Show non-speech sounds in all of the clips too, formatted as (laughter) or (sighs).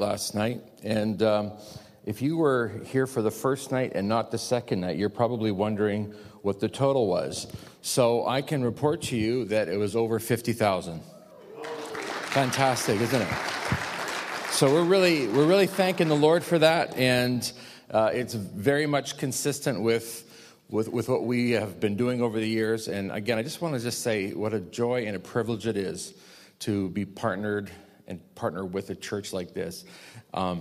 last night. And um, if you were here for the first night and not the second night, you're probably wondering what the total was. So I can report to you that it was over 50,000. Fantastic, isn't it? So we're really, we're really thanking the Lord for that. And uh, it's very much consistent with, with, with what we have been doing over the years. And again, I just want to just say what a joy and a privilege it is to be partnered and partner with a church like this. Um,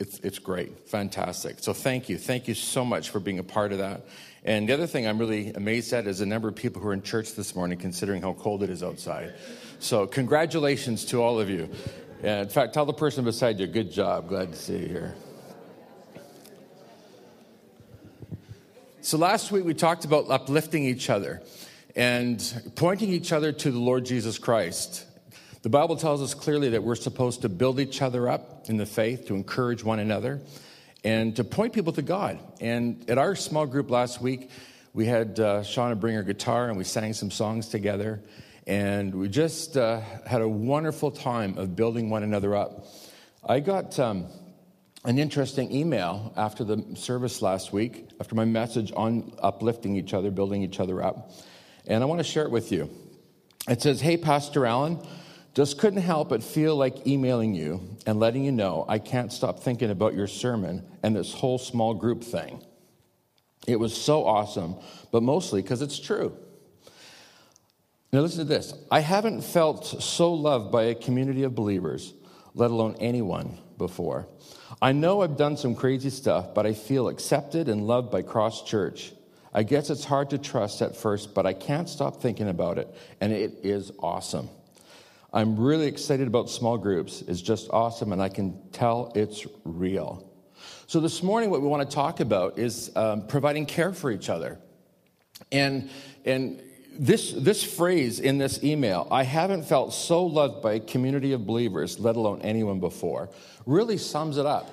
it's, it's great, fantastic. So thank you. Thank you so much for being a part of that. And the other thing I'm really amazed at is the number of people who are in church this morning, considering how cold it is outside. So, congratulations to all of you. In fact, tell the person beside you, good job. Glad to see you here. So, last week we talked about uplifting each other and pointing each other to the Lord Jesus Christ. The Bible tells us clearly that we're supposed to build each other up in the faith, to encourage one another, and to point people to God. And at our small group last week, we had uh, Shauna bring her guitar and we sang some songs together. And we just uh, had a wonderful time of building one another up. I got um, an interesting email after the service last week, after my message on uplifting each other, building each other up. And I want to share it with you. It says, Hey, Pastor Allen, just couldn't help but feel like emailing you and letting you know I can't stop thinking about your sermon and this whole small group thing. It was so awesome, but mostly because it's true. Now, listen to this I haven't felt so loved by a community of believers, let alone anyone, before. I know I've done some crazy stuff, but I feel accepted and loved by Cross Church. I guess it's hard to trust at first, but I can't stop thinking about it, and it is awesome. I'm really excited about small groups. It's just awesome, and I can tell it's real. So, this morning, what we want to talk about is um, providing care for each other. And, and this, this phrase in this email, I haven't felt so loved by a community of believers, let alone anyone before, really sums it up.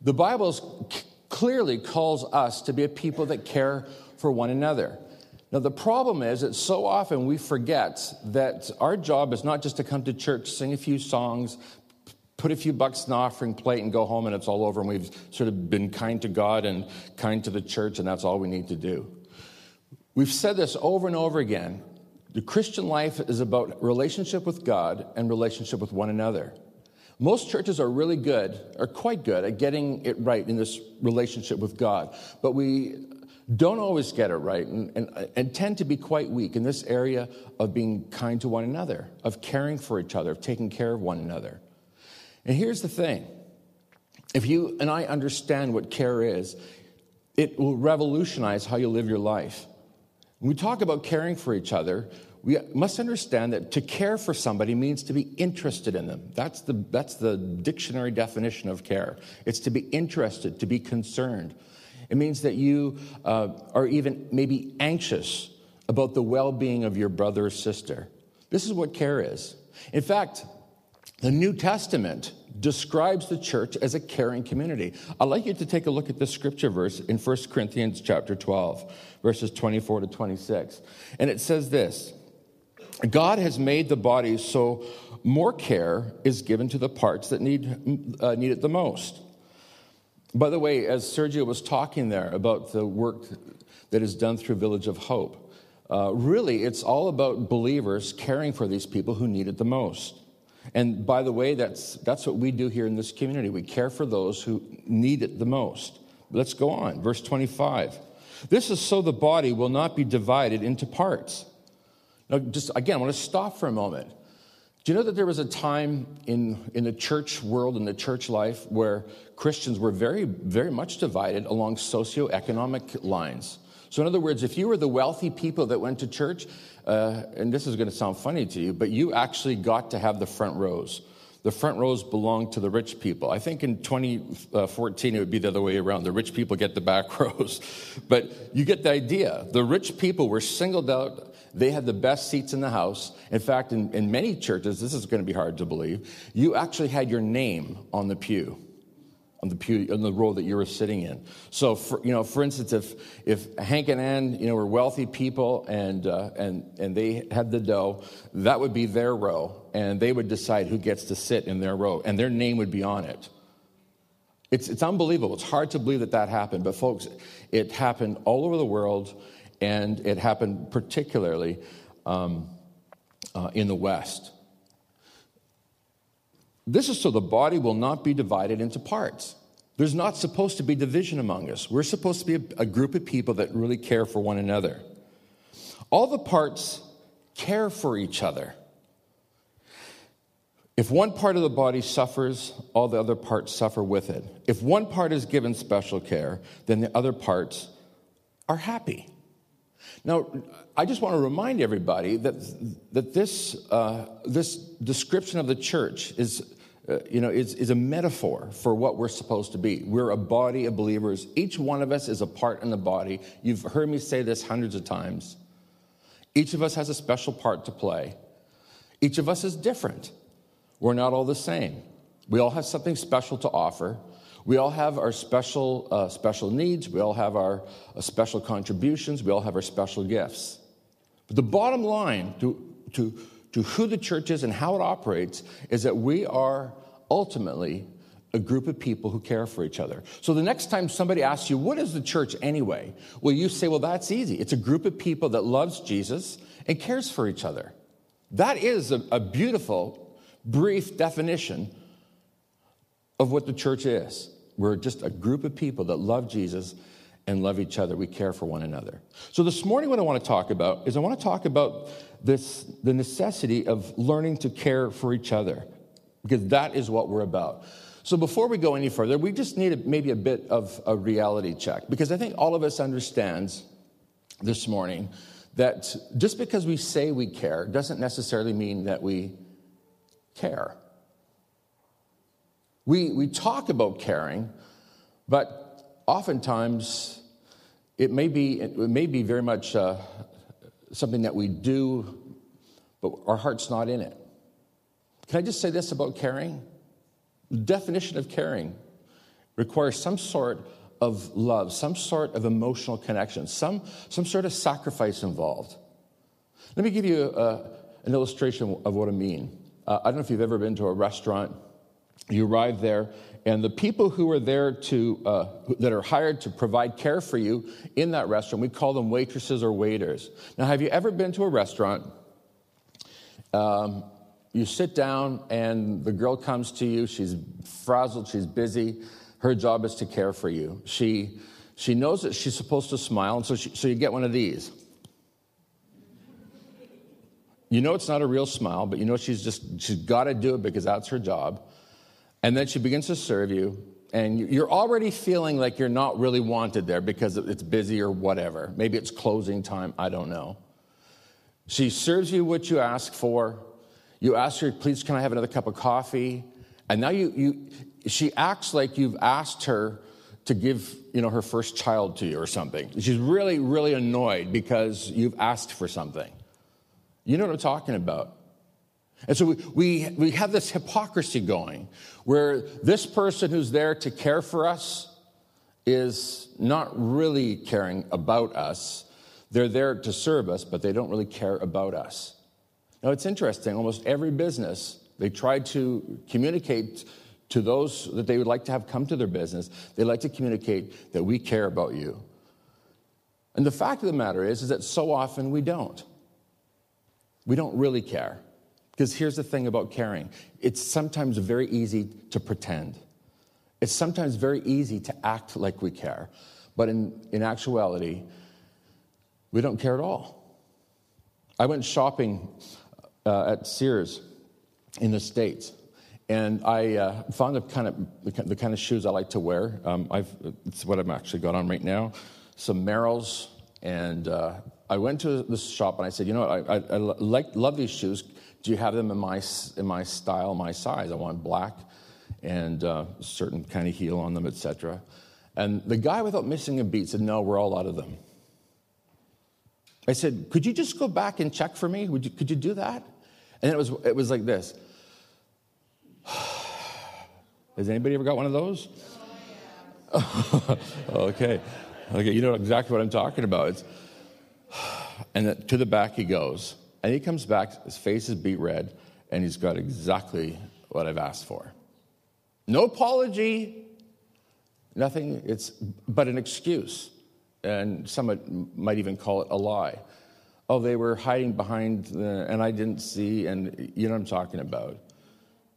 The Bible clearly calls us to be a people that care for one another. Now, the problem is that so often we forget that our job is not just to come to church, sing a few songs, put a few bucks in the offering plate, and go home and it's all over, and we've sort of been kind to God and kind to the church, and that's all we need to do. We've said this over and over again. The Christian life is about relationship with God and relationship with one another. Most churches are really good, are quite good at getting it right in this relationship with God. But we don't always get it right and, and, and, tend to be quite weak in this area of being kind to one another, of caring for each other, of taking care of one another. And here's the thing if you and I understand what care is, it will revolutionize how you live your life. When we talk about caring for each other, we must understand that to care for somebody means to be interested in them. That's the, that's the dictionary definition of care. It's to be interested, to be concerned. It means that you uh, are even maybe anxious about the well being of your brother or sister. This is what care is. In fact, the New Testament describes the church as a caring community. I'd like you to take a look at this scripture verse in 1 Corinthians chapter 12, verses 24 to 26. And it says this God has made the body so more care is given to the parts that need, uh, need it the most. By the way, as Sergio was talking there about the work that is done through Village of Hope, uh, really it's all about believers caring for these people who need it the most. And by the way, that's, that's what we do here in this community. We care for those who need it the most. Let's go on. Verse 25. This is so the body will not be divided into parts. Now, just again, I want to stop for a moment. Do you know that there was a time in, in the church world, in the church life, where Christians were very, very much divided along socioeconomic lines? So, in other words, if you were the wealthy people that went to church, uh, and this is going to sound funny to you, but you actually got to have the front rows. The front rows belonged to the rich people. I think in 2014 it would be the other way around. The rich people get the back (laughs) rows. But you get the idea. The rich people were singled out they had the best seats in the house. In fact, in, in many churches, this is going to be hard to believe, you actually had your name on the pew. on the pew on the row that you were sitting in. So, for, you know, for instance, if if Hank and Ann, you know, were wealthy people and uh, and and they had the dough, that would be their row, and they would decide who gets to sit in their row, and their name would be on it. It's it's unbelievable. It's hard to believe that that happened, but folks, it happened all over the world, and it happened particularly um, uh, in the West. This is so the body will not be divided into parts. There's not supposed to be division among us. We're supposed to be a, a group of people that really care for one another. All the parts care for each other. If one part of the body suffers, all the other parts suffer with it. If one part is given special care, then the other parts are happy. Now, I just want to remind everybody that, that this, uh, this description of the church is, uh, you know, is, is a metaphor for what we're supposed to be. We're a body of believers. Each one of us is a part in the body. You've heard me say this hundreds of times. Each of us has a special part to play. Each of us is different. We're not all the same. We all have something special to offer. We all have our special, uh, special needs. We all have our uh, special contributions. We all have our special gifts. But the bottom line to, to, to who the church is and how it operates is that we are ultimately a group of people who care for each other. So the next time somebody asks you, What is the church anyway? Well, you say, Well, that's easy. It's a group of people that loves Jesus and cares for each other. That is a, a beautiful, brief definition of what the church is. We're just a group of people that love Jesus and love each other. We care for one another. So this morning, what I want to talk about is I want to talk about this the necessity of learning to care for each other, because that is what we're about. So before we go any further, we just need a, maybe a bit of a reality check, because I think all of us understands this morning that just because we say we care doesn't necessarily mean that we care. We, we talk about caring, but oftentimes it may be, it may be very much uh, something that we do, but our heart's not in it. Can I just say this about caring? The definition of caring requires some sort of love, some sort of emotional connection, some, some sort of sacrifice involved. Let me give you uh, an illustration of what I mean. Uh, I don't know if you've ever been to a restaurant you arrive there, and the people who are there to, uh, that are hired to provide care for you in that restaurant, we call them waitresses or waiters. Now, have you ever been to a restaurant? Um, you sit down, and the girl comes to you. She's frazzled, she's busy. Her job is to care for you. She, she knows that she's supposed to smile, and so, she, so you get one of these. You know it's not a real smile, but you know she's just, she's got to do it because that's her job. And then she begins to serve you, and you're already feeling like you're not really wanted there because it's busy or whatever. Maybe it's closing time, I don't know. She serves you what you ask for. You ask her, please, can I have another cup of coffee? And now you, you she acts like you've asked her to give you know her first child to you or something. She's really, really annoyed because you've asked for something. You know what I'm talking about. And so we, we, we have this hypocrisy going where this person who's there to care for us is not really caring about us. They're there to serve us, but they don't really care about us. Now, it's interesting. Almost every business, they try to communicate to those that they would like to have come to their business, they like to communicate that we care about you. And the fact of the matter is, is that so often we don't. We don't really care. Because here's the thing about caring it's sometimes very easy to pretend, it's sometimes very easy to act like we care. But in, in actuality, we don't care at all. I went shopping uh, at Sears in the States. And I uh, found the kind, of, the kind of shoes I like to wear. Um, it's what I've actually got on right now. Some Merrells. And uh, I went to the shop and I said, you know what, I, I, I like, love these shoes do you have them in my, in my style, my size? I want black and uh, certain kind of heel on them, etc. And the guy, without missing a beat, said, No, we're all out of them. I said, Could you just go back and check for me? Would you, could you do that? And it was, it was like this. (sighs) Has anybody ever got one of those? (laughs) okay. Okay, you know exactly what I'm talking about. It's, (sighs) and to the back he goes. And he comes back, his face is beet red, and he's got exactly what I've asked for. No apology, nothing, it's but an excuse. And some might even call it a lie. Oh, they were hiding behind, the, and I didn't see, and you know what I'm talking about.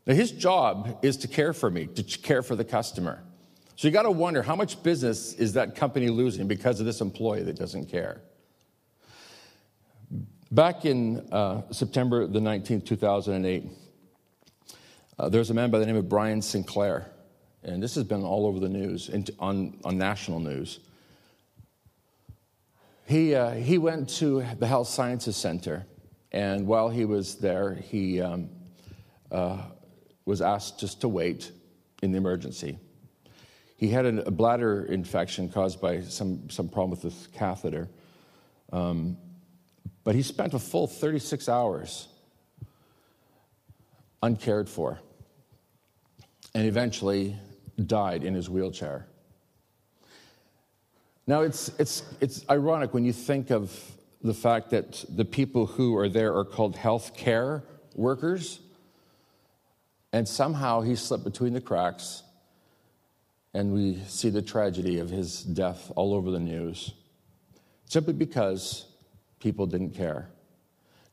Now, his job is to care for me, to care for the customer. So you got to wonder how much business is that company losing because of this employee that doesn't care? Back in uh, September the 19th, 2008, uh, there's a man by the name of Brian Sinclair, and this has been all over the news, on, on national news. He, uh, he went to the Health Sciences Center, and while he was there, he um, uh, was asked just to wait in the emergency. He had a bladder infection caused by some, some problem with this catheter. Um, but he spent a full 36 hours uncared for and eventually died in his wheelchair. Now, it's, it's, it's ironic when you think of the fact that the people who are there are called health care workers, and somehow he slipped between the cracks, and we see the tragedy of his death all over the news simply because people didn't care.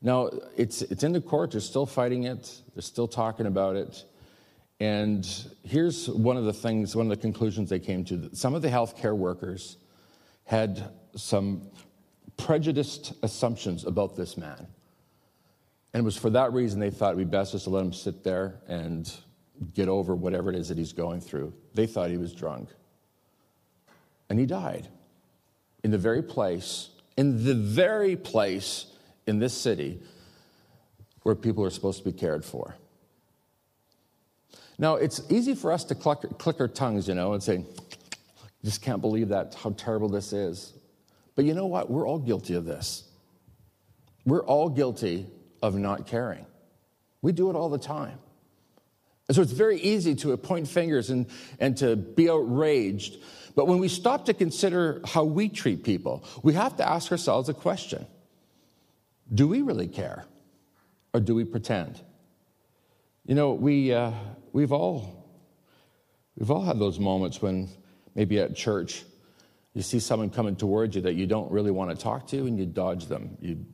Now, it's, it's in the court, they're still fighting it, they're still talking about it. And here's one of the things, one of the conclusions they came to. Some of the healthcare workers had some prejudiced assumptions about this man. And it was for that reason they thought it'd be best just to let him sit there and get over whatever it is that he's going through. They thought he was drunk. And he died in the very place, in the very place in this city where people are supposed to be cared for. Now, it's easy for us to click, click our tongues, you know, and say, just can't believe that, how terrible this is. But you know what? We're all guilty of this. We're all guilty of not caring. We do it all the time. And so it's very easy to point fingers and, and to be outraged. But when we stop to consider how we treat people, we have to ask ourselves a question Do we really care? Or do we pretend? You know, we, uh, we've, all, we've all had those moments when maybe at church you see someone coming towards you that you don't really want to talk to and you dodge them. You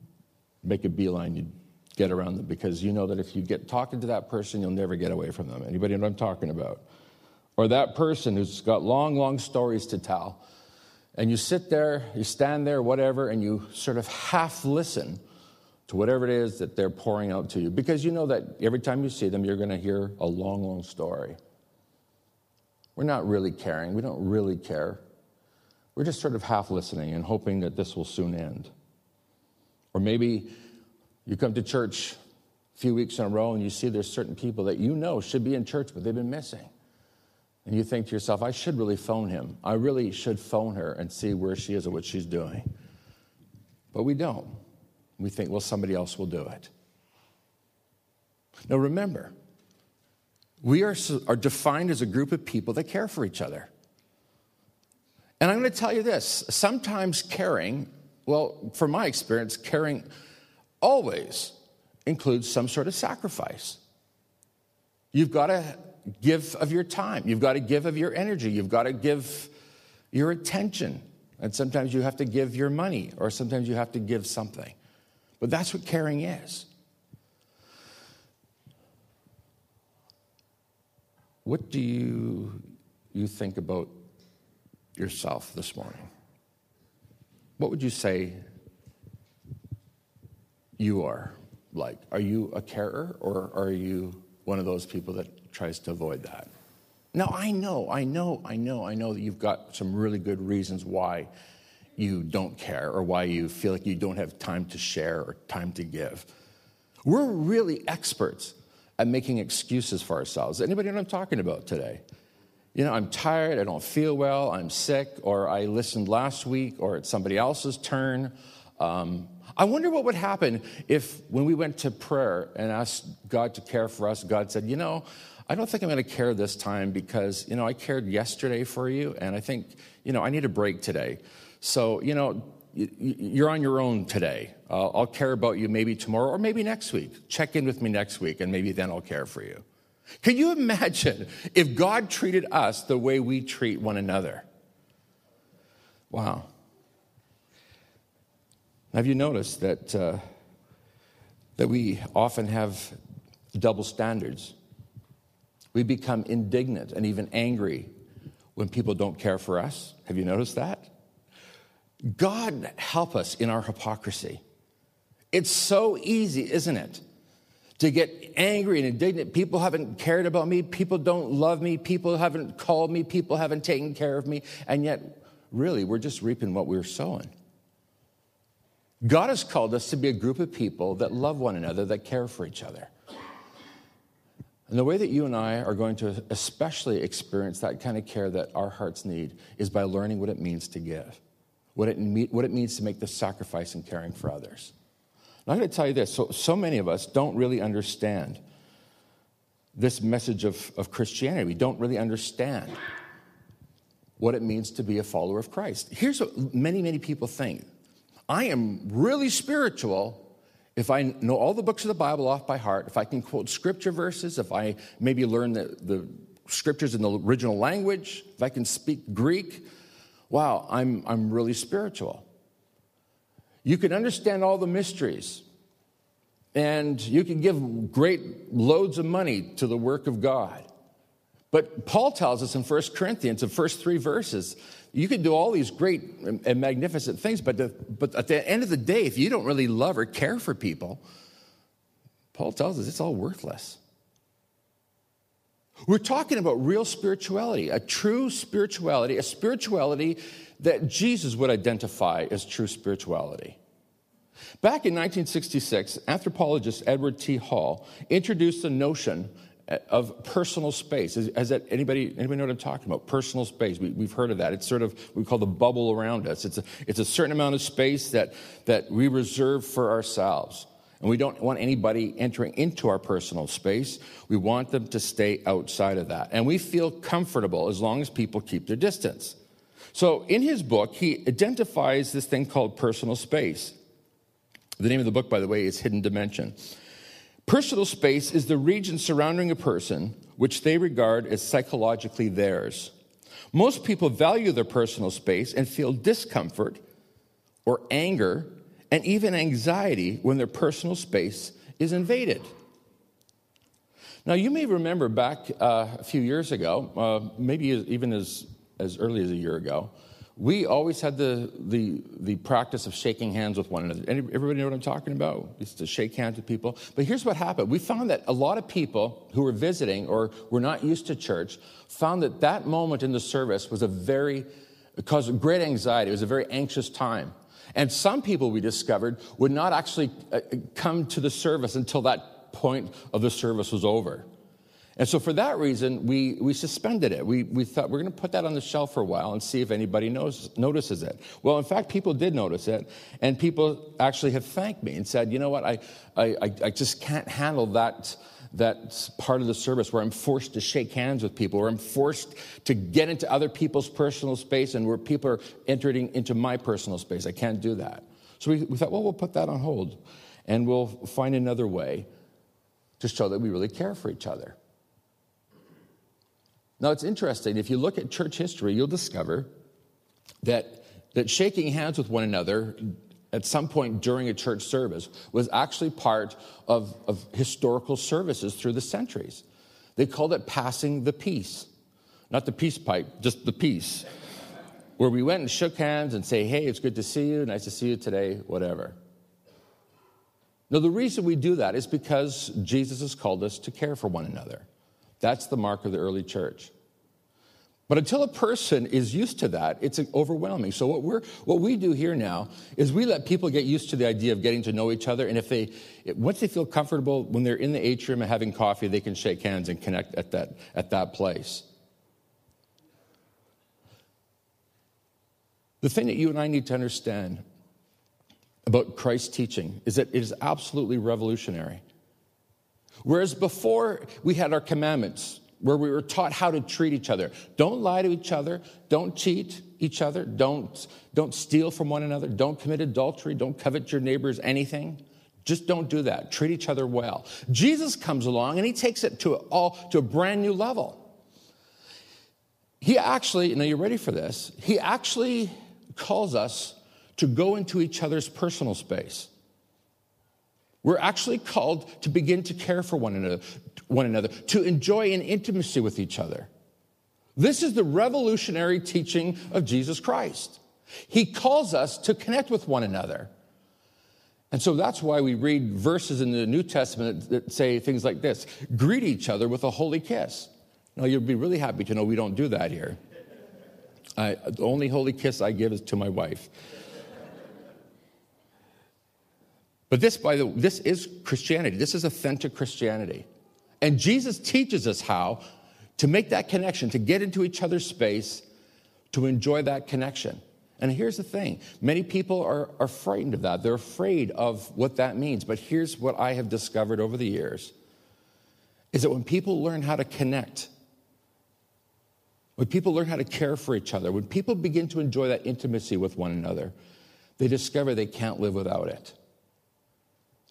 make a beeline, you get around them because you know that if you get talking to that person, you'll never get away from them. Anybody know what I'm talking about? Or that person who's got long, long stories to tell. And you sit there, you stand there, whatever, and you sort of half listen to whatever it is that they're pouring out to you because you know that every time you see them, you're going to hear a long, long story. We're not really caring. We don't really care. We're just sort of half listening and hoping that this will soon end. Or maybe you come to church a few weeks in a row and you see there's certain people that you know should be in church, but they've been missing. And you think to yourself, I should really phone him. I really should phone her and see where she is or what she's doing. But we don't. We think, well, somebody else will do it. Now remember, we are, are defined as a group of people that care for each other. And I'm going to tell you this sometimes caring, well, from my experience, caring always includes some sort of sacrifice. You've got to give of your time, you've got to give of your energy, you've got to give your attention. And sometimes you have to give your money, or sometimes you have to give something. But that's what caring is. What do you, you think about yourself this morning? What would you say you are like? Are you a carer or are you one of those people that tries to avoid that? Now, I know, I know, I know, I know that you've got some really good reasons why you don't care or why you feel like you don't have time to share or time to give. We're really experts at making excuses for ourselves. Anybody know what I'm talking about today? You know, I'm tired, I don't feel well, I'm sick, or I listened last week, or it's somebody else's turn. Um, I wonder what would happen if, when we went to prayer and asked God to care for us, God said, You know, I don't think I'm going to care this time because, you know, I cared yesterday for you, and I think, you know, I need a break today. So, you know, you're on your own today. Uh, I'll care about you maybe tomorrow or maybe next week. Check in with me next week, and maybe then I'll care for you. Can you imagine (laughs) if God treated us the way we treat one another? Wow. Have you noticed that, uh, that we often have double standards? We become indignant and even angry when people don't care for us. Have you noticed that? God help us in our hypocrisy. It's so easy, isn't it? To get angry and indignant. People haven't cared about me. People don't love me. People haven't called me. People haven't taken care of me. And yet, really, we're just reaping what we're sowing. God has called us to be a group of people that love one another, that care for each other. And the way that you and I are going to especially experience that kind of care that our hearts need is by learning what it means to give, what it, what it means to make the sacrifice in caring for others. Now, I'm going to tell you this so, so many of us don't really understand this message of, of Christianity. We don't really understand what it means to be a follower of Christ. Here's what many, many people think I am really spiritual if I know all the books of the Bible off by heart, if I can quote scripture verses, if I maybe learn the, the scriptures in the original language, if I can speak Greek, wow, I'm, I'm really spiritual. You can understand all the mysteries, and you can give great loads of money to the work of God. But Paul tells us in 1 Corinthians, the first three verses, you can do all these great and magnificent things, but, the, but at the end of the day, if you don't really love or care for people, Paul tells us it's all worthless. We're talking about real spirituality, a true spirituality, a spirituality that Jesus would identify as true spirituality. Back in 1966, anthropologist Edward T. Hall introduced the notion of personal space. Has, that anybody anybody know what I'm talking about? Personal space. We, have heard of that. It's sort of we call the bubble around us. It's a, it's a certain amount of space that that we reserve for ourselves. And we don't want anybody entering into our personal space. We want them to stay outside of that. And we feel comfortable as long as people keep their distance. So in his book, he identifies this thing called personal space. The name of the book, by the way, is Hidden Dimension. Personal space is the region surrounding a person which they regard as psychologically theirs. Most people value their personal space and feel discomfort or anger and even anxiety when their personal space is invaded. Now, you may remember back uh, a few years ago, uh, maybe even as, as early as a year ago, we always had the, the, the practice of shaking hands with one another. Everybody know what I'm talking about? Used to shake hands with people. But here's what happened. We found that a lot of people who were visiting or were not used to church found that that moment in the service was a very, caused great anxiety. It was a very anxious time. And some people we discovered would not actually uh, come to the service until that point of the service was over. And so, for that reason, we, we suspended it. We, we thought we're going to put that on the shelf for a while and see if anybody knows, notices it. Well, in fact, people did notice it, and people actually have thanked me and said, you know what, I, I, I just can't handle that, that part of the service where I'm forced to shake hands with people, where I'm forced to get into other people's personal space, and where people are entering into my personal space. I can't do that. So, we, we thought, well, we'll put that on hold, and we'll find another way to show that we really care for each other. Now, it's interesting. If you look at church history, you'll discover that, that shaking hands with one another at some point during a church service was actually part of, of historical services through the centuries. They called it passing the peace. Not the peace pipe, just the peace. Where we went and shook hands and say, hey, it's good to see you, nice to see you today, whatever. Now, the reason we do that is because Jesus has called us to care for one another. That's the mark of the early church. But until a person is used to that, it's overwhelming. So what we're what we do here now is we let people get used to the idea of getting to know each other, and if they once they feel comfortable when they're in the atrium and having coffee, they can shake hands and connect at that at that place. The thing that you and I need to understand about Christ's teaching is that it is absolutely revolutionary. Whereas before we had our commandments, where we were taught how to treat each other. Don't lie to each other. Don't cheat each other. Don't, don't steal from one another. Don't commit adultery. Don't covet your neighbor's anything. Just don't do that. Treat each other well. Jesus comes along and he takes it to all to a brand new level. He actually, now you're ready for this, he actually calls us to go into each other's personal space. We're actually called to begin to care for one another, one another, to enjoy an intimacy with each other. This is the revolutionary teaching of Jesus Christ. He calls us to connect with one another. And so that's why we read verses in the New Testament that say things like this greet each other with a holy kiss. Now, you'll be really happy to know we don't do that here. I, the only holy kiss I give is to my wife. But this, by the this is Christianity. This is authentic Christianity. And Jesus teaches us how to make that connection, to get into each other's space, to enjoy that connection. And here's the thing many people are, are frightened of that. They're afraid of what that means. But here's what I have discovered over the years is that when people learn how to connect, when people learn how to care for each other, when people begin to enjoy that intimacy with one another, they discover they can't live without it.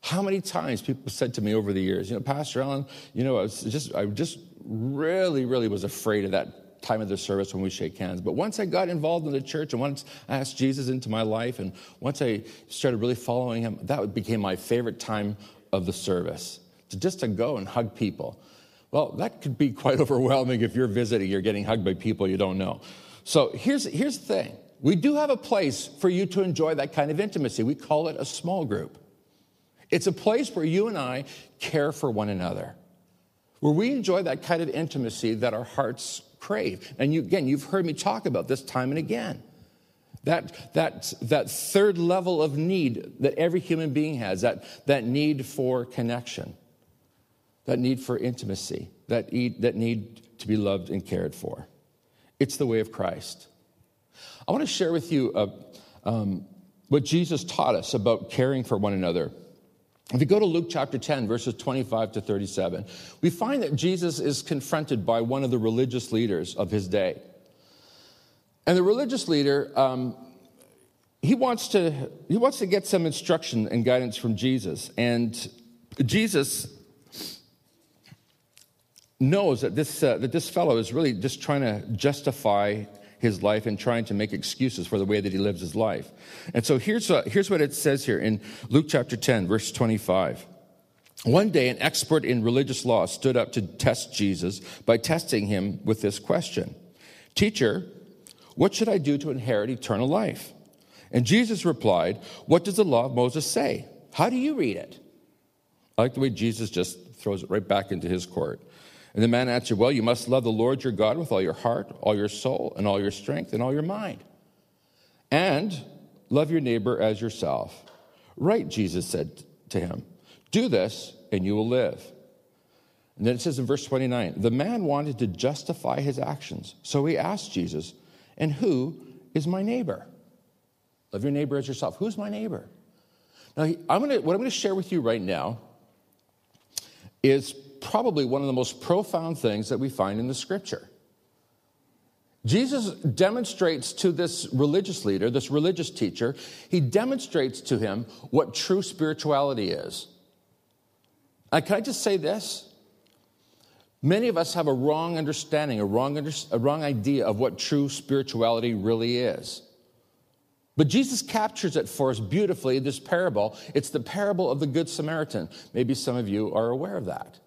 How many times people said to me over the years, you know, Pastor Allen, you know, I was just, I just really, really was afraid of that time of the service when we shake hands. But once I got involved in the church and once I asked Jesus into my life and once I started really following him, that became my favorite time of the service. To just to go and hug people. Well, that could be quite (laughs) overwhelming if you're visiting, you're getting hugged by people you don't know. So here's, here's the thing. We do have a place for you to enjoy that kind of intimacy. We call it a small group. It's a place where you and I care for one another, where we enjoy that kind of intimacy that our hearts crave. And you, again, you've heard me talk about this time and again. That, that, that third level of need that every human being has, that, that need for connection, that need for intimacy, that need, that need to be loved and cared for. It's the way of Christ. I want to share with you uh, um, what Jesus taught us about caring for one another. If you go to Luke chapter 10, verses 25 to 37, we find that Jesus is confronted by one of the religious leaders of his day. And the religious leader, um, he, wants to, he wants to get some instruction and guidance from Jesus. And Jesus knows that this, uh, that this fellow is really just trying to justify his life and trying to make excuses for the way that he lives his life. And so here's, uh, here's what it says here in Luke chapter 10, verse 25. One day, an expert in religious law stood up to test Jesus by testing him with this question Teacher, what should I do to inherit eternal life? And Jesus replied, What does the law of Moses say? How do you read it? I like the way Jesus just throws it right back into his court. And the man answered, Well, you must love the Lord your God with all your heart, all your soul, and all your strength, and all your mind. And love your neighbor as yourself. Right, Jesus said to him. Do this, and you will live. And then it says in verse 29 the man wanted to justify his actions. So he asked Jesus, And who is my neighbor? Love your neighbor as yourself. Who's my neighbor? Now, I'm gonna, what I'm going to share with you right now is probably one of the most profound things that we find in the scripture. Jesus demonstrates to this religious leader, this religious teacher, he demonstrates to him what true spirituality is. Can I just say this? Many of us have a wrong understanding, a wrong, under, a wrong idea of what true spirituality really is. But Jesus captures it for us beautifully in this parable. It's the parable of the Good Samaritan. Maybe some of you are aware of that.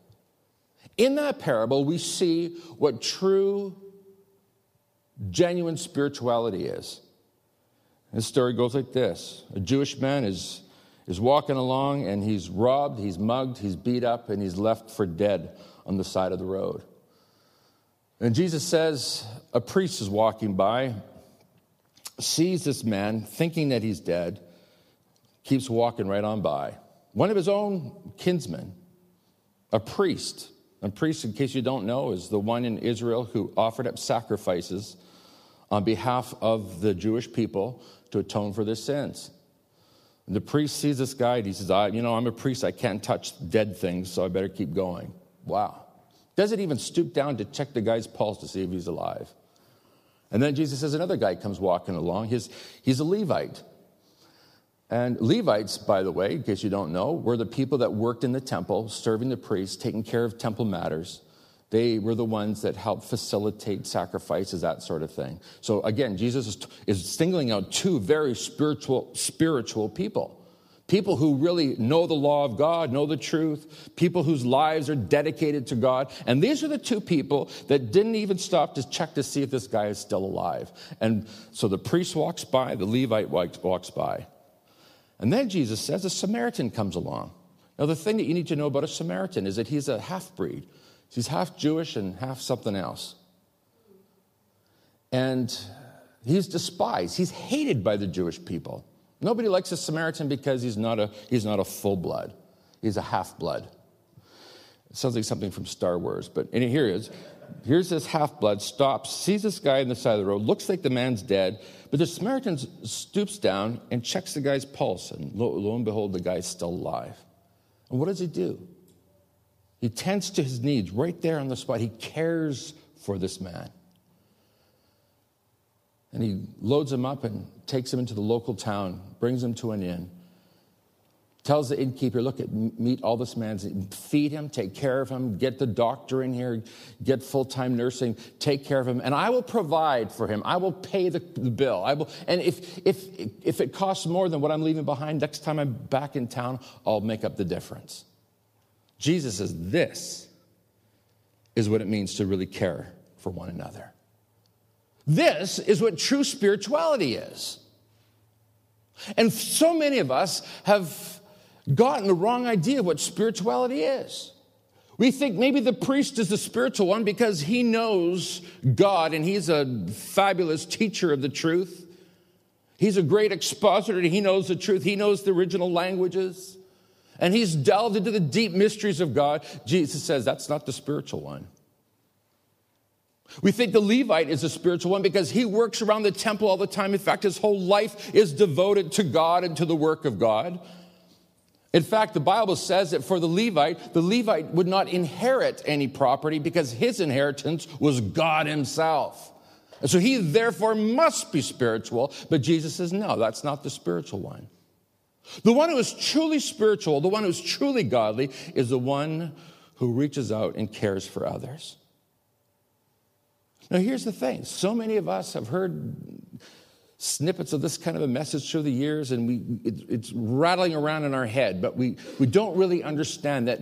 In that parable, we see what true, genuine spirituality is. The story goes like this A Jewish man is, is walking along and he's robbed, he's mugged, he's beat up, and he's left for dead on the side of the road. And Jesus says, A priest is walking by, sees this man, thinking that he's dead, keeps walking right on by. One of his own kinsmen, a priest, a priest, in case you don't know, is the one in Israel who offered up sacrifices on behalf of the Jewish people to atone for their sins. And the priest sees this guy and he says, I, You know, I'm a priest. I can't touch dead things, so I better keep going. Wow. Doesn't even stoop down to check the guy's pulse to see if he's alive. And then Jesus says, Another guy comes walking along. His, he's a Levite. And Levites, by the way, in case you don't know, were the people that worked in the temple, serving the priests, taking care of temple matters. They were the ones that helped facilitate sacrifices, that sort of thing. So again, Jesus is, is singling out two very spiritual, spiritual people. People who really know the law of God, know the truth, people whose lives are dedicated to God. And these are the two people that didn't even stop to check to see if this guy is still alive. And so the priest walks by, the Levite walks by. And then Jesus says a Samaritan comes along. Now, the thing that you need to know about a Samaritan is that he's a half breed. He's half Jewish and half something else. And he's despised, he's hated by the Jewish people. Nobody likes a Samaritan because he's not a, he's not a full blood, he's a half blood. Sounds like something from Star Wars, but and here is. Here's this half blood, stops, sees this guy on the side of the road, looks like the man's dead, but the Samaritan stoops down and checks the guy's pulse, and lo, lo and behold, the guy's still alive. And what does he do? He tends to his needs right there on the spot. He cares for this man. And he loads him up and takes him into the local town, brings him to an inn, tells the innkeeper, Look, meet all this man's, feed him, take care of him, get the doctor in here, get full time nursing, take care of him, and I will provide for him. I will pay the, the bill. I will, and if, if, if it costs more than what I'm leaving behind, next time I'm back in town, I'll make up the difference. Jesus says, This is what it means to really care for one another. This is what true spirituality is. And so many of us have gotten the wrong idea of what spirituality is. We think maybe the priest is the spiritual one because he knows God and he's a fabulous teacher of the truth. He's a great expositor. He knows the truth. He knows the original languages and he's delved into the deep mysteries of God, Jesus says that's not the spiritual one. We think the Levite is a spiritual one because he works around the temple all the time. In fact, his whole life is devoted to God and to the work of God. In fact, the Bible says that for the Levite, the Levite would not inherit any property because his inheritance was God himself. And so he therefore must be spiritual. But Jesus says, no, that's not the spiritual one. The one who is truly spiritual, the one who's truly godly, is the one who reaches out and cares for others. Now, here's the thing so many of us have heard snippets of this kind of a message through the years, and we, it, it's rattling around in our head, but we, we don't really understand that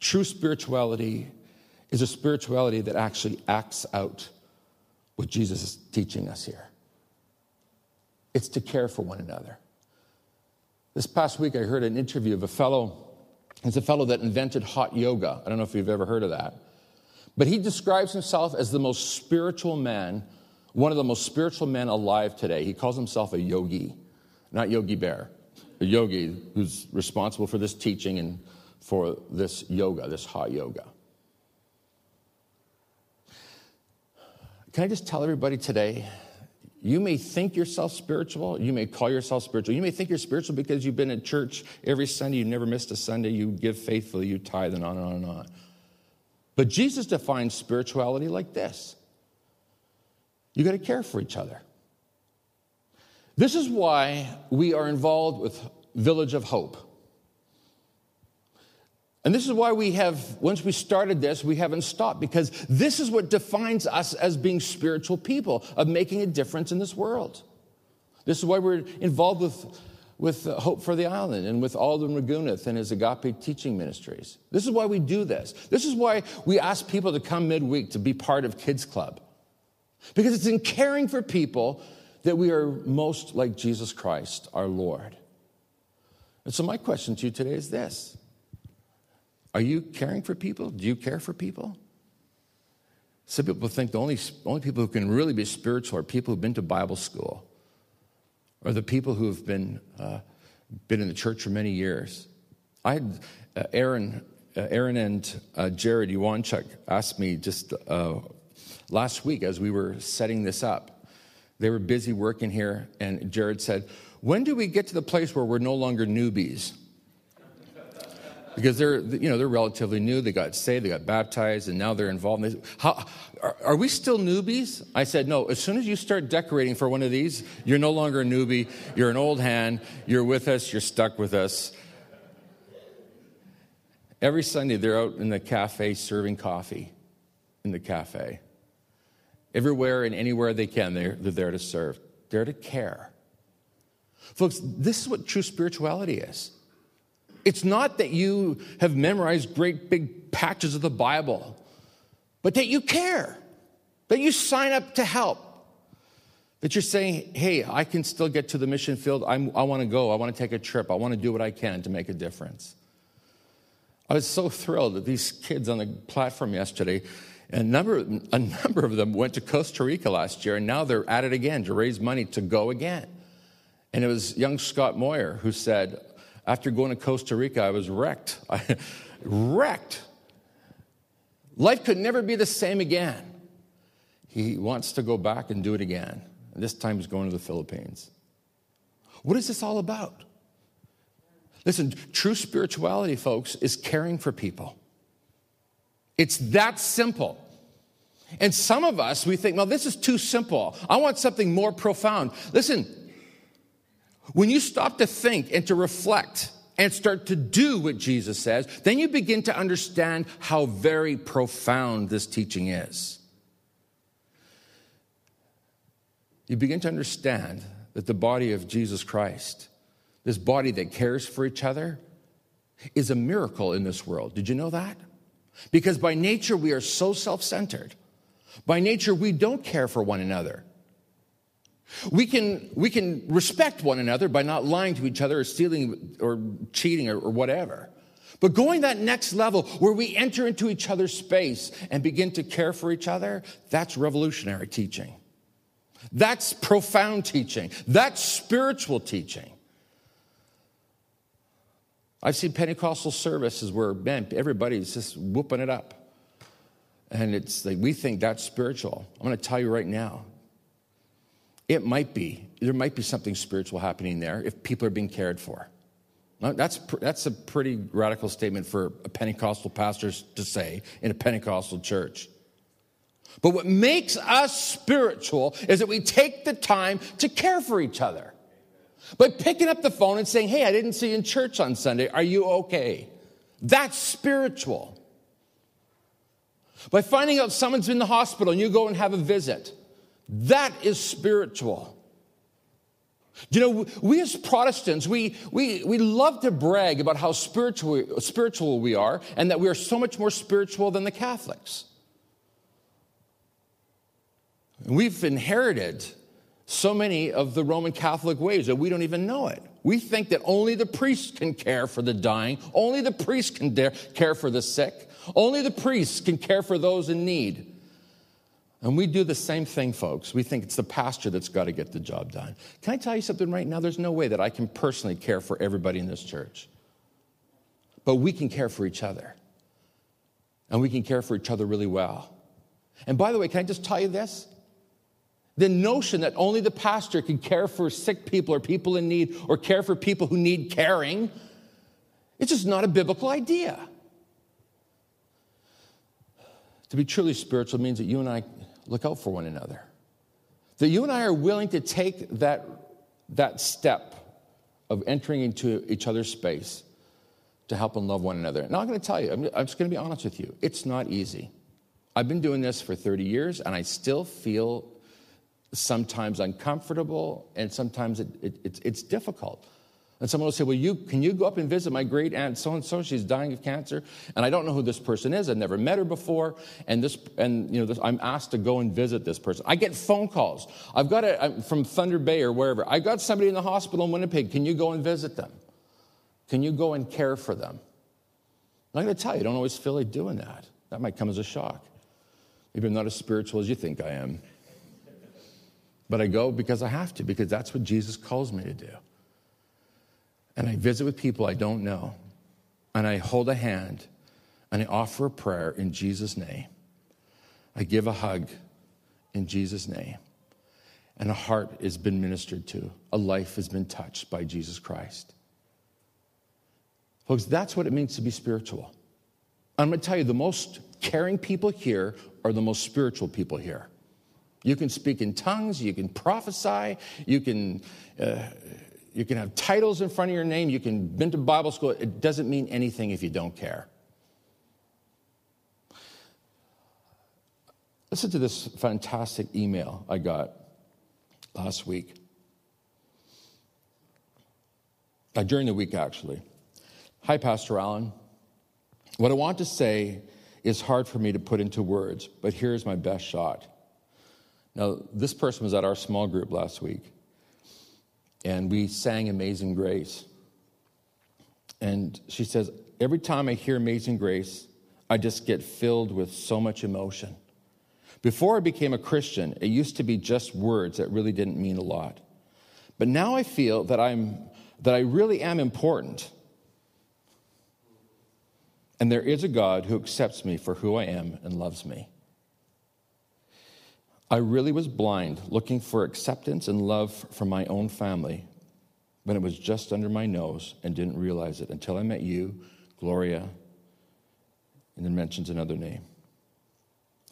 true spirituality is a spirituality that actually acts out what Jesus is teaching us here. It's to care for one another. This past week, I heard an interview of a fellow. It's a fellow that invented hot yoga. I don't know if you've ever heard of that. But he describes himself as the most spiritual man, one of the most spiritual men alive today. He calls himself a yogi, not Yogi Bear, a yogi who's responsible for this teaching and for this yoga, this hot yoga. Can I just tell everybody today you may think yourself spiritual. You may call yourself spiritual. You may think you're spiritual because you've been in church every Sunday. You never missed a Sunday. You give faithfully. You tithe and on and on and on. But Jesus defines spirituality like this you got to care for each other. This is why we are involved with Village of Hope. And this is why we have, once we started this, we haven't stopped because this is what defines us as being spiritual people, of making a difference in this world. This is why we're involved with, with Hope for the Island and with Alden Ragunath and his agape teaching ministries. This is why we do this. This is why we ask people to come midweek to be part of Kids Club. Because it's in caring for people that we are most like Jesus Christ, our Lord. And so, my question to you today is this are you caring for people? Do you care for people? Some people think the only, only people who can really be spiritual are people who've been to Bible school or the people who have been, uh, been in the church for many years. I had uh, Aaron, uh, Aaron and uh, Jared Iwanchuk asked me just uh, last week as we were setting this up. They were busy working here, and Jared said, When do we get to the place where we're no longer newbies? Because they're, you know, they're relatively new. They got saved, they got baptized, and now they're involved. How, are, are we still newbies? I said, No. As soon as you start decorating for one of these, you're no longer a newbie. You're an old hand. You're with us. You're stuck with us. Every Sunday, they're out in the cafe serving coffee in the cafe. Everywhere and anywhere they can, they're, they're there to serve, they're to care. Folks, this is what true spirituality is. It's not that you have memorized great big patches of the Bible, but that you care, that you sign up to help, that you're saying, hey, I can still get to the mission field. I'm, i want to go. I want to take a trip. I want to do what I can to make a difference. I was so thrilled that these kids on the platform yesterday a number, a number of them went to Costa Rica last year, and now they're at it again to raise money to go again. And it was young Scott Moyer who said, After going to Costa Rica, I was wrecked. I, (laughs) wrecked. Life could never be the same again. He wants to go back and do it again. And this time he's going to the Philippines. What is this all about? Listen, true spirituality, folks, is caring for people. It's that simple. And some of us, we think, well, this is too simple. I want something more profound. Listen, when you stop to think and to reflect and start to do what Jesus says, then you begin to understand how very profound this teaching is. You begin to understand that the body of Jesus Christ, this body that cares for each other, is a miracle in this world. Did you know that? Because by nature, we are so self centered. By nature, we don't care for one another. We can, we can respect one another by not lying to each other or stealing or cheating or, or whatever. But going that next level where we enter into each other's space and begin to care for each other, that's revolutionary teaching. That's profound teaching. That's spiritual teaching. I've seen Pentecostal services where, man, everybody's just whooping it up. And it's like, we think that's spiritual. I'm going to tell you right now. It might be. There might be something spiritual happening there if people are being cared for. That's, that's a pretty radical statement for a Pentecostal pastor to say in a Pentecostal church. But what makes us spiritual is that we take the time to care for each other. By picking up the phone and saying, Hey, I didn't see you in church on Sunday. Are you okay? That's spiritual. By finding out someone's in the hospital and you go and have a visit, that is spiritual. You know, we as Protestants, we, we, we love to brag about how spiritual, spiritual we are and that we are so much more spiritual than the Catholics. We've inherited so many of the Roman Catholic ways that we don't even know it. We think that only the priest can care for the dying, only the priest can care for the sick, only the priest can care for those in need. And we do the same thing, folks. We think it's the pastor that's got to get the job done. Can I tell you something right now? There's no way that I can personally care for everybody in this church. But we can care for each other. And we can care for each other really well. And by the way, can I just tell you this? The notion that only the pastor can care for sick people or people in need or care for people who need caring, it's just not a biblical idea. To be truly spiritual means that you and I look out for one another. That you and I are willing to take that, that step of entering into each other's space to help and love one another. I'm going to tell you, I'm, I'm just going to be honest with you, it's not easy. I've been doing this for 30 years, and I still feel sometimes uncomfortable, and sometimes it, it, it's, it's difficult. And someone will say, Well, you, can you go up and visit my great aunt so and so? She's dying of cancer. And I don't know who this person is. I've never met her before. And, this, and you know, this, I'm asked to go and visit this person. I get phone calls. I've got a, I'm from Thunder Bay or wherever. I got somebody in the hospital in Winnipeg. Can you go and visit them? Can you go and care for them? I'm going to tell you, I don't always feel like doing that. That might come as a shock. Maybe I'm not as spiritual as you think I am. But I go because I have to, because that's what Jesus calls me to do. And I visit with people I don't know, and I hold a hand, and I offer a prayer in Jesus' name. I give a hug in Jesus' name. and a heart has been ministered to, a life has been touched by Jesus Christ. Folks, that's what it means to be spiritual. I'm going to tell you the most caring people here are the most spiritual people here. You can speak in tongues, you can prophesy, you can, uh, you can have titles in front of your name, you can been to Bible school. It doesn't mean anything if you don't care. Listen to this fantastic email I got last week. Uh, during the week, actually. Hi, Pastor Allen. What I want to say is hard for me to put into words, but here's my best shot. Now, this person was at our small group last week, and we sang Amazing Grace. And she says, Every time I hear Amazing Grace, I just get filled with so much emotion. Before I became a Christian, it used to be just words that really didn't mean a lot. But now I feel that I'm that I really am important. And there is a God who accepts me for who I am and loves me. I really was blind, looking for acceptance and love from my own family when it was just under my nose and didn't realize it until I met you, Gloria, and then mentions another name.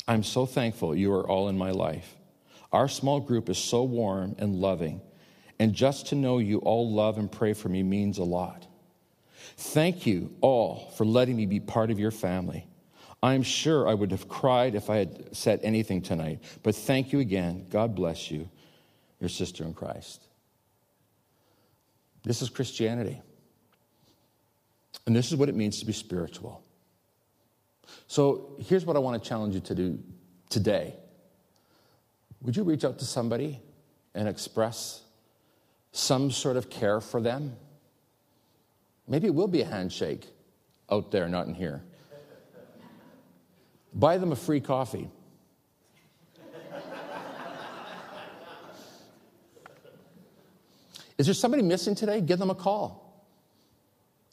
I'm so thankful you are all in my life. Our small group is so warm and loving, and just to know you all love and pray for me means a lot. Thank you all for letting me be part of your family. I'm sure I would have cried if I had said anything tonight, but thank you again. God bless you, your sister in Christ. This is Christianity. And this is what it means to be spiritual. So here's what I want to challenge you to do today. Would you reach out to somebody and express some sort of care for them? Maybe it will be a handshake out there, not in here. Buy them a free coffee. Is there somebody missing today? Give them a call.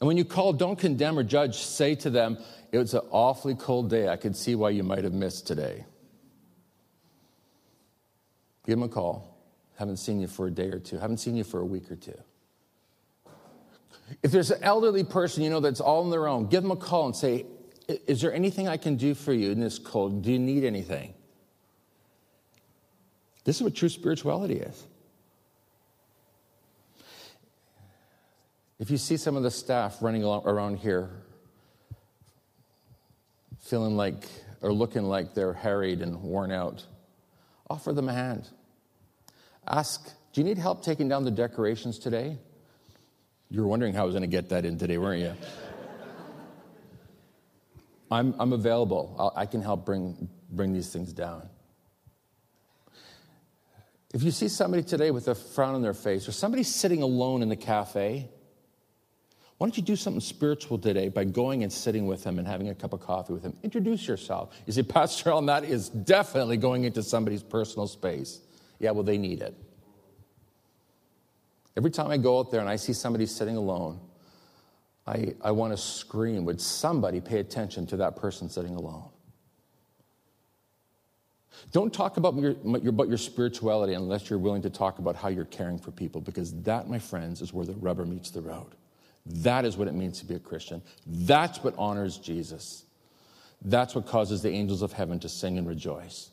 And when you call, don't condemn or judge. Say to them, It was an awfully cold day. I could see why you might have missed today. Give them a call. Haven't seen you for a day or two. Haven't seen you for a week or two. If there's an elderly person you know that's all on their own, give them a call and say, Is there anything I can do for you in this cold? Do you need anything? This is what true spirituality is. If you see some of the staff running around here feeling like or looking like they're harried and worn out, offer them a hand. Ask, do you need help taking down the decorations today? You were wondering how I was going to get that in today, weren't you? I'm, I'm available. I'll, I can help bring, bring these things down. If you see somebody today with a frown on their face, or somebody sitting alone in the cafe, why don't you do something spiritual today by going and sitting with them and having a cup of coffee with them? Introduce yourself. You see, (laughs) Pastor Allen, that is definitely going into somebody's personal space. Yeah, well, they need it. Every time I go out there and I see somebody sitting alone, I, I want to scream, would somebody pay attention to that person sitting alone? Don't talk about your, about your spirituality unless you're willing to talk about how you're caring for people, because that, my friends, is where the rubber meets the road. That is what it means to be a Christian. That's what honors Jesus. That's what causes the angels of heaven to sing and rejoice.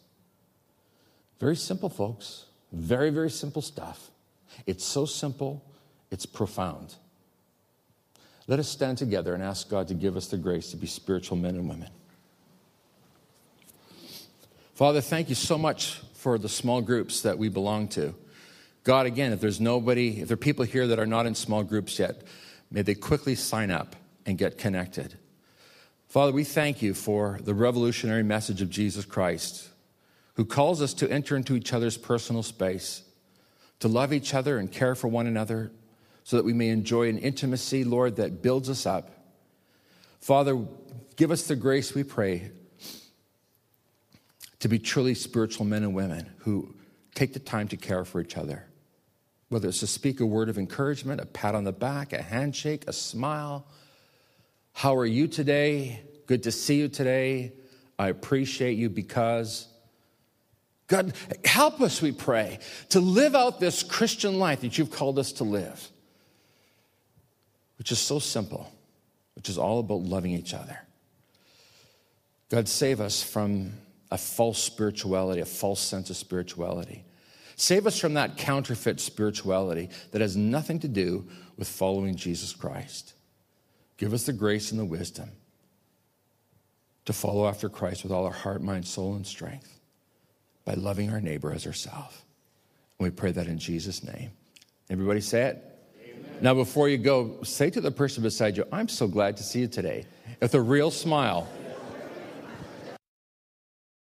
Very simple, folks. Very, very simple stuff. It's so simple, it's profound. Let us stand together and ask God to give us the grace to be spiritual men and women. Father, thank you so much for the small groups that we belong to. God, again, if there's nobody, if there are people here that are not in small groups yet, May they quickly sign up and get connected. Father, we thank you for the revolutionary message of Jesus Christ, who calls us to enter into each other's personal space, to love each other and care for one another, so that we may enjoy an intimacy, Lord, that builds us up. Father, give us the grace, we pray, to be truly spiritual men and women who take the time to care for each other whether it's to speak a word of encouragement, a pat on the back, a handshake, a smile. How are you today? Good to see you today. I appreciate you because God, help us, we pray, to live out this Christian life that you've called us to live, which is so simple, which is all about loving each other. God, save us from a false spirituality, a false sense of spirituality. Save us from that counterfeit spirituality that has nothing to do with following Jesus Christ. Give us the grace and the wisdom to follow after Christ with all our heart, mind, soul, and strength by loving our neighbor as ourselves. And we pray that in Jesus' name. Everybody say it. Now, before you go, say to the person beside you, I'm so glad to see you today, with a real smile.